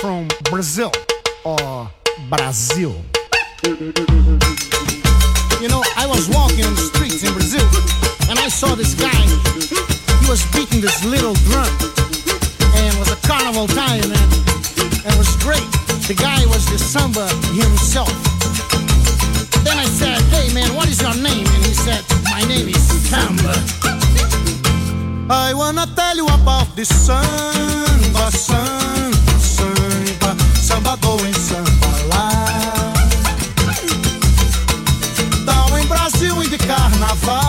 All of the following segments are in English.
from Brazil or Brazil. You know, I was walking on the streets in Brazil and I saw this guy. He was beating this little drum and it was a carnival time and, and it was great. The guy was the samba himself. Then I said, hey man, what is your name? And he said, my name is Samba. I wanna tell you about the samba, samba. samba bom em samba lá. um em Brasil e de carnaval.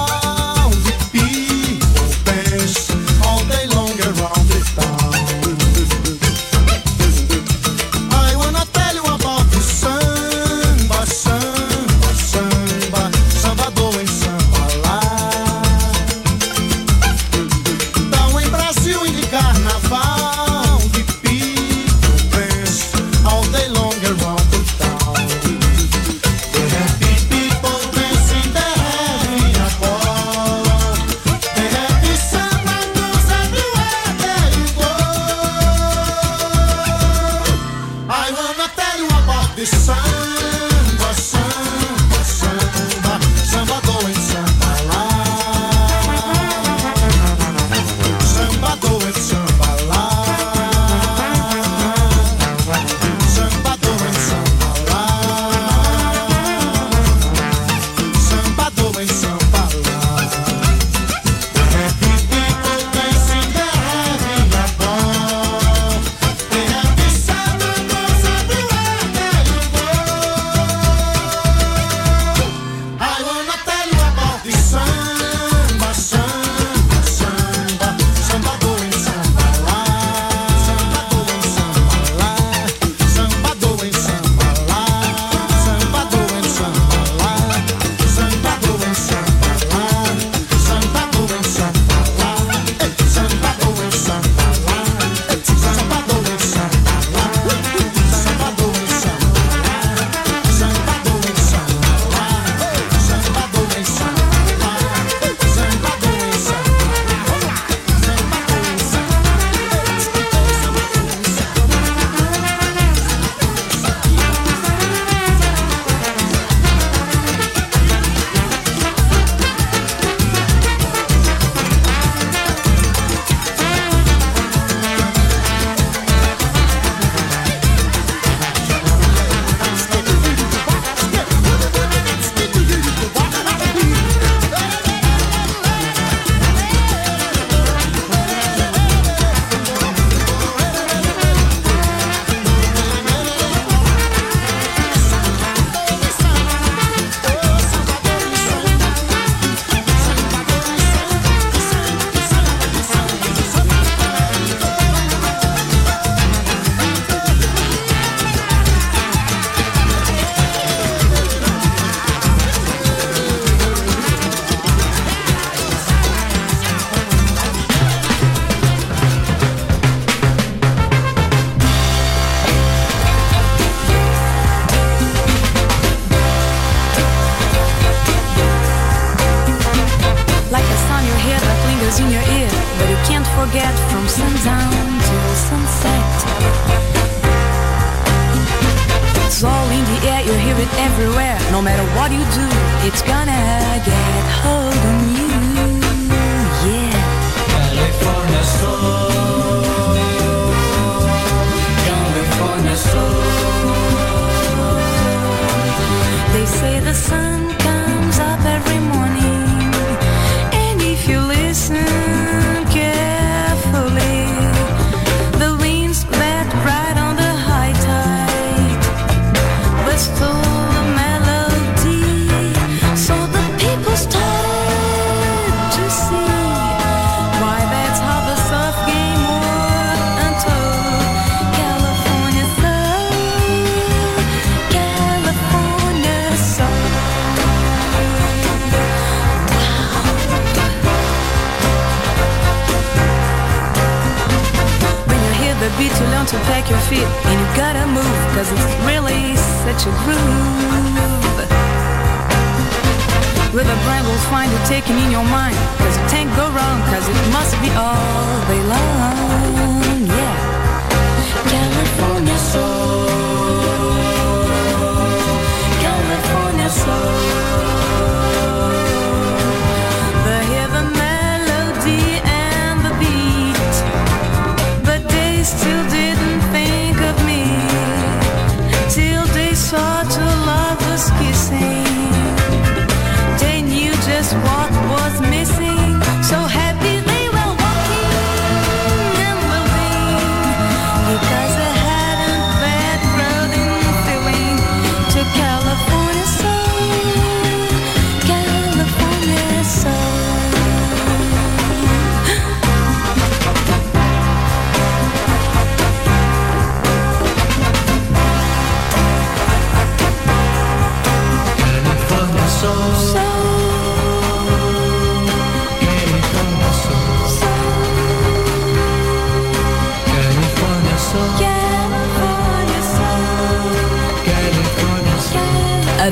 hear it everywhere. No matter what you do, it's gonna get home. want to pack your feet. And you gotta move cause it's really such a groove. With a brain will find you taking in your mind cause you can't go wrong cause it must be all they love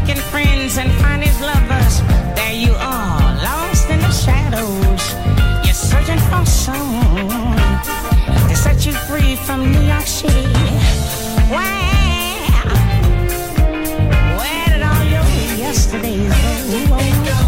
making friends and finding lovers. There you are, lost in the shadows. You're searching for someone to set you free from New York City. Where? Where did all your yesterdays go?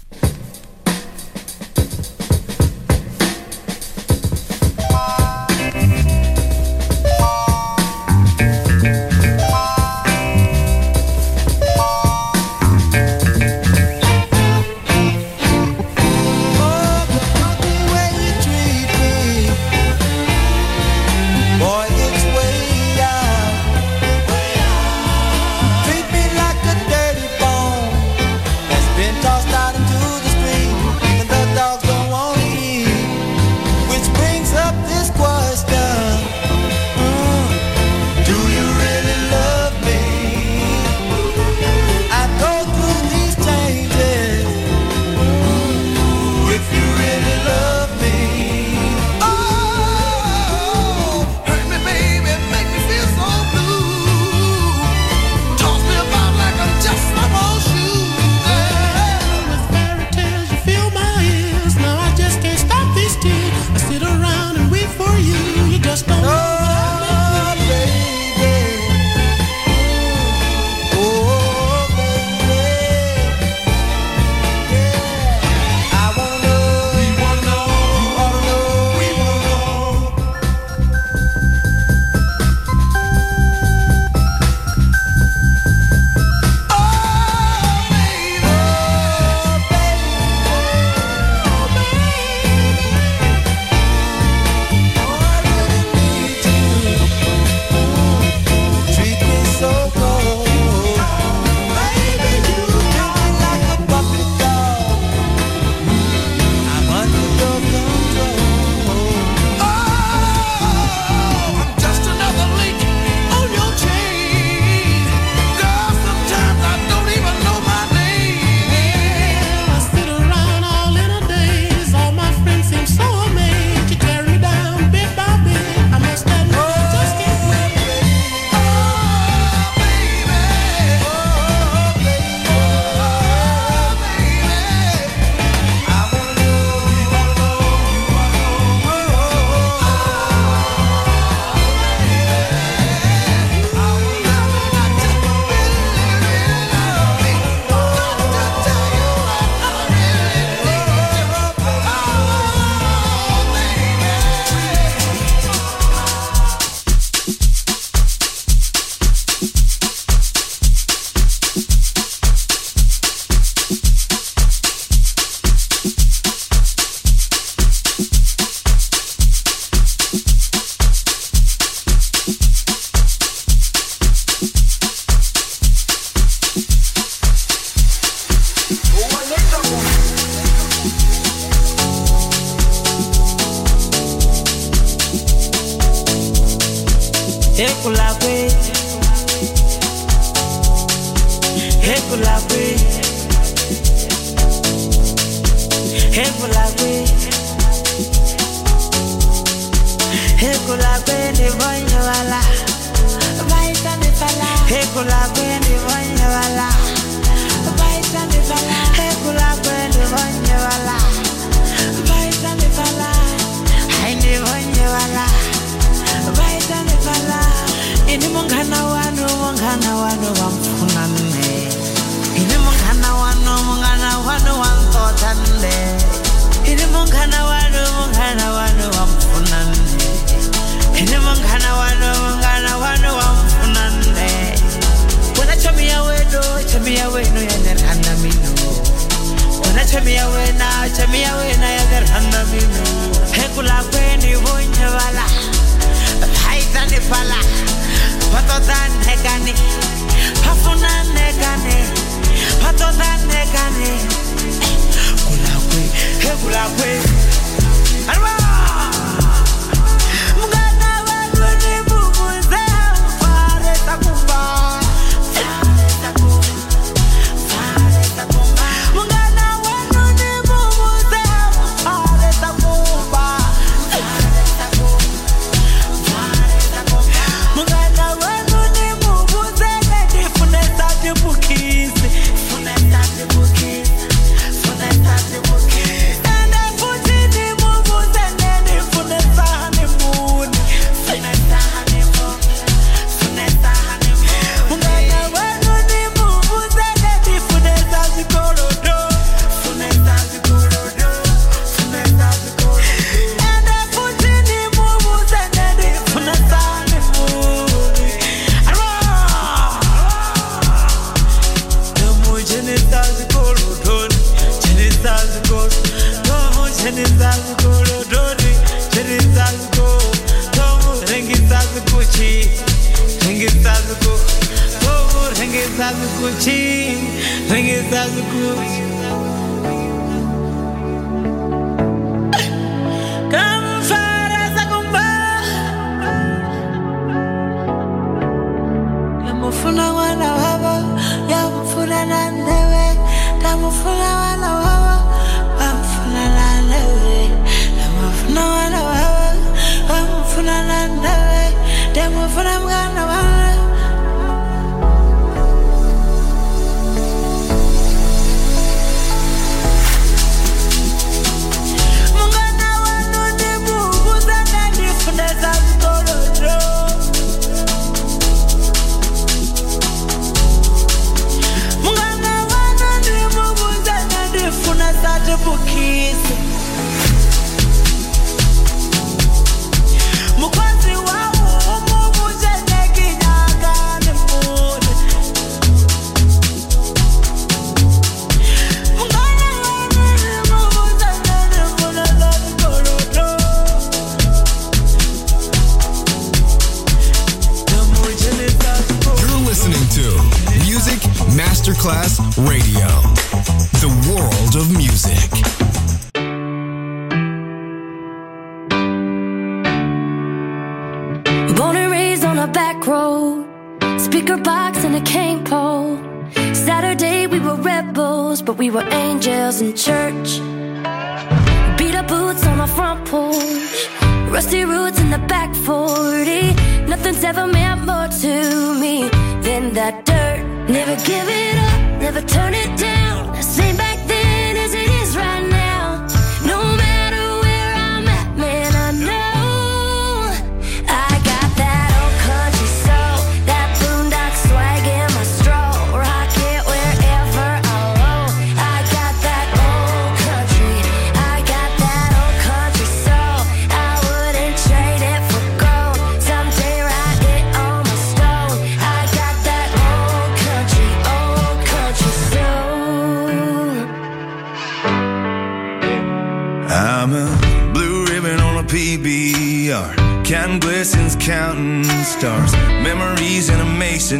Never give it up, never turn it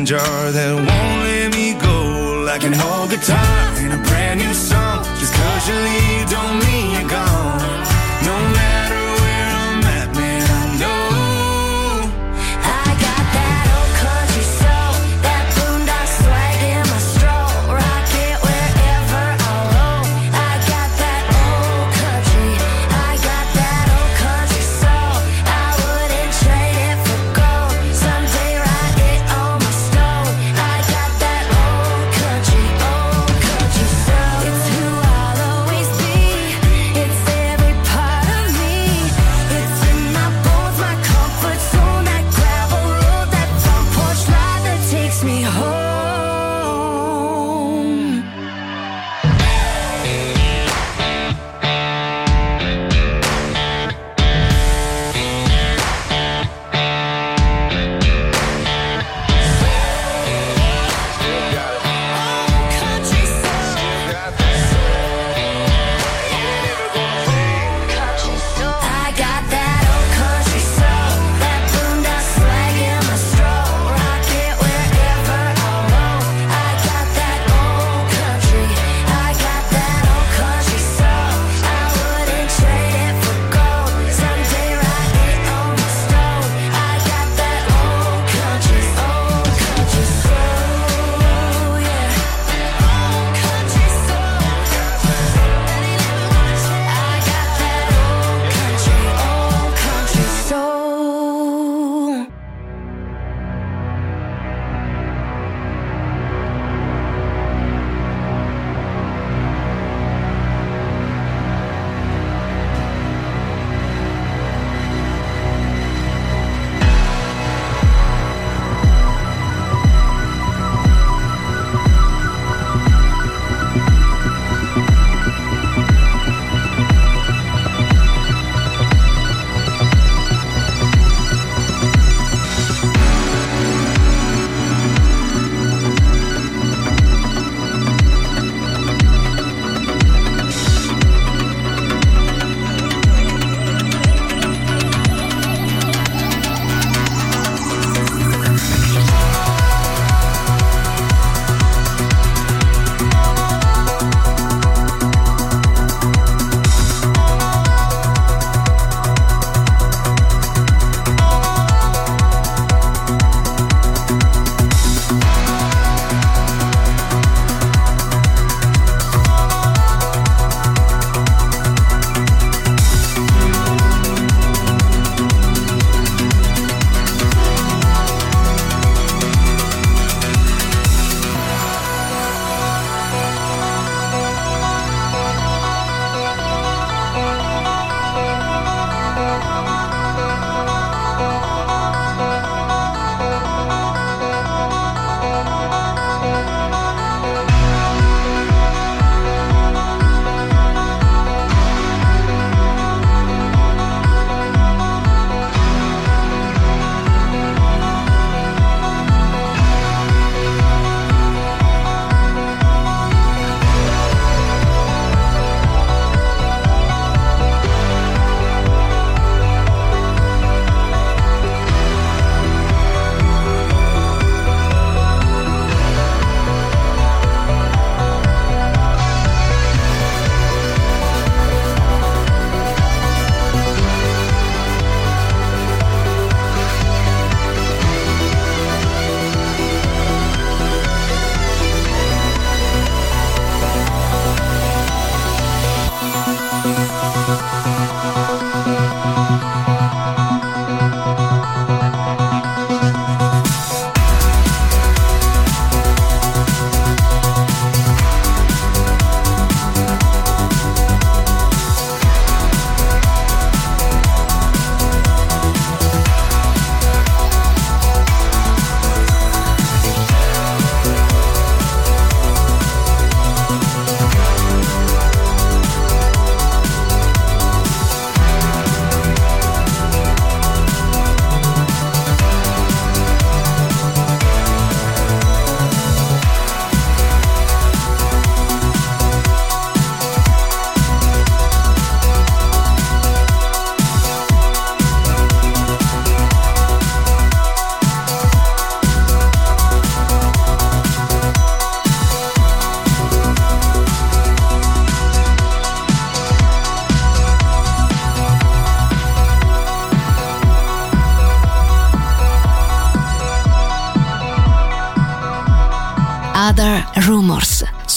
jar that won't let me go. Like an old guitar and a brand new song. Just cause you leave.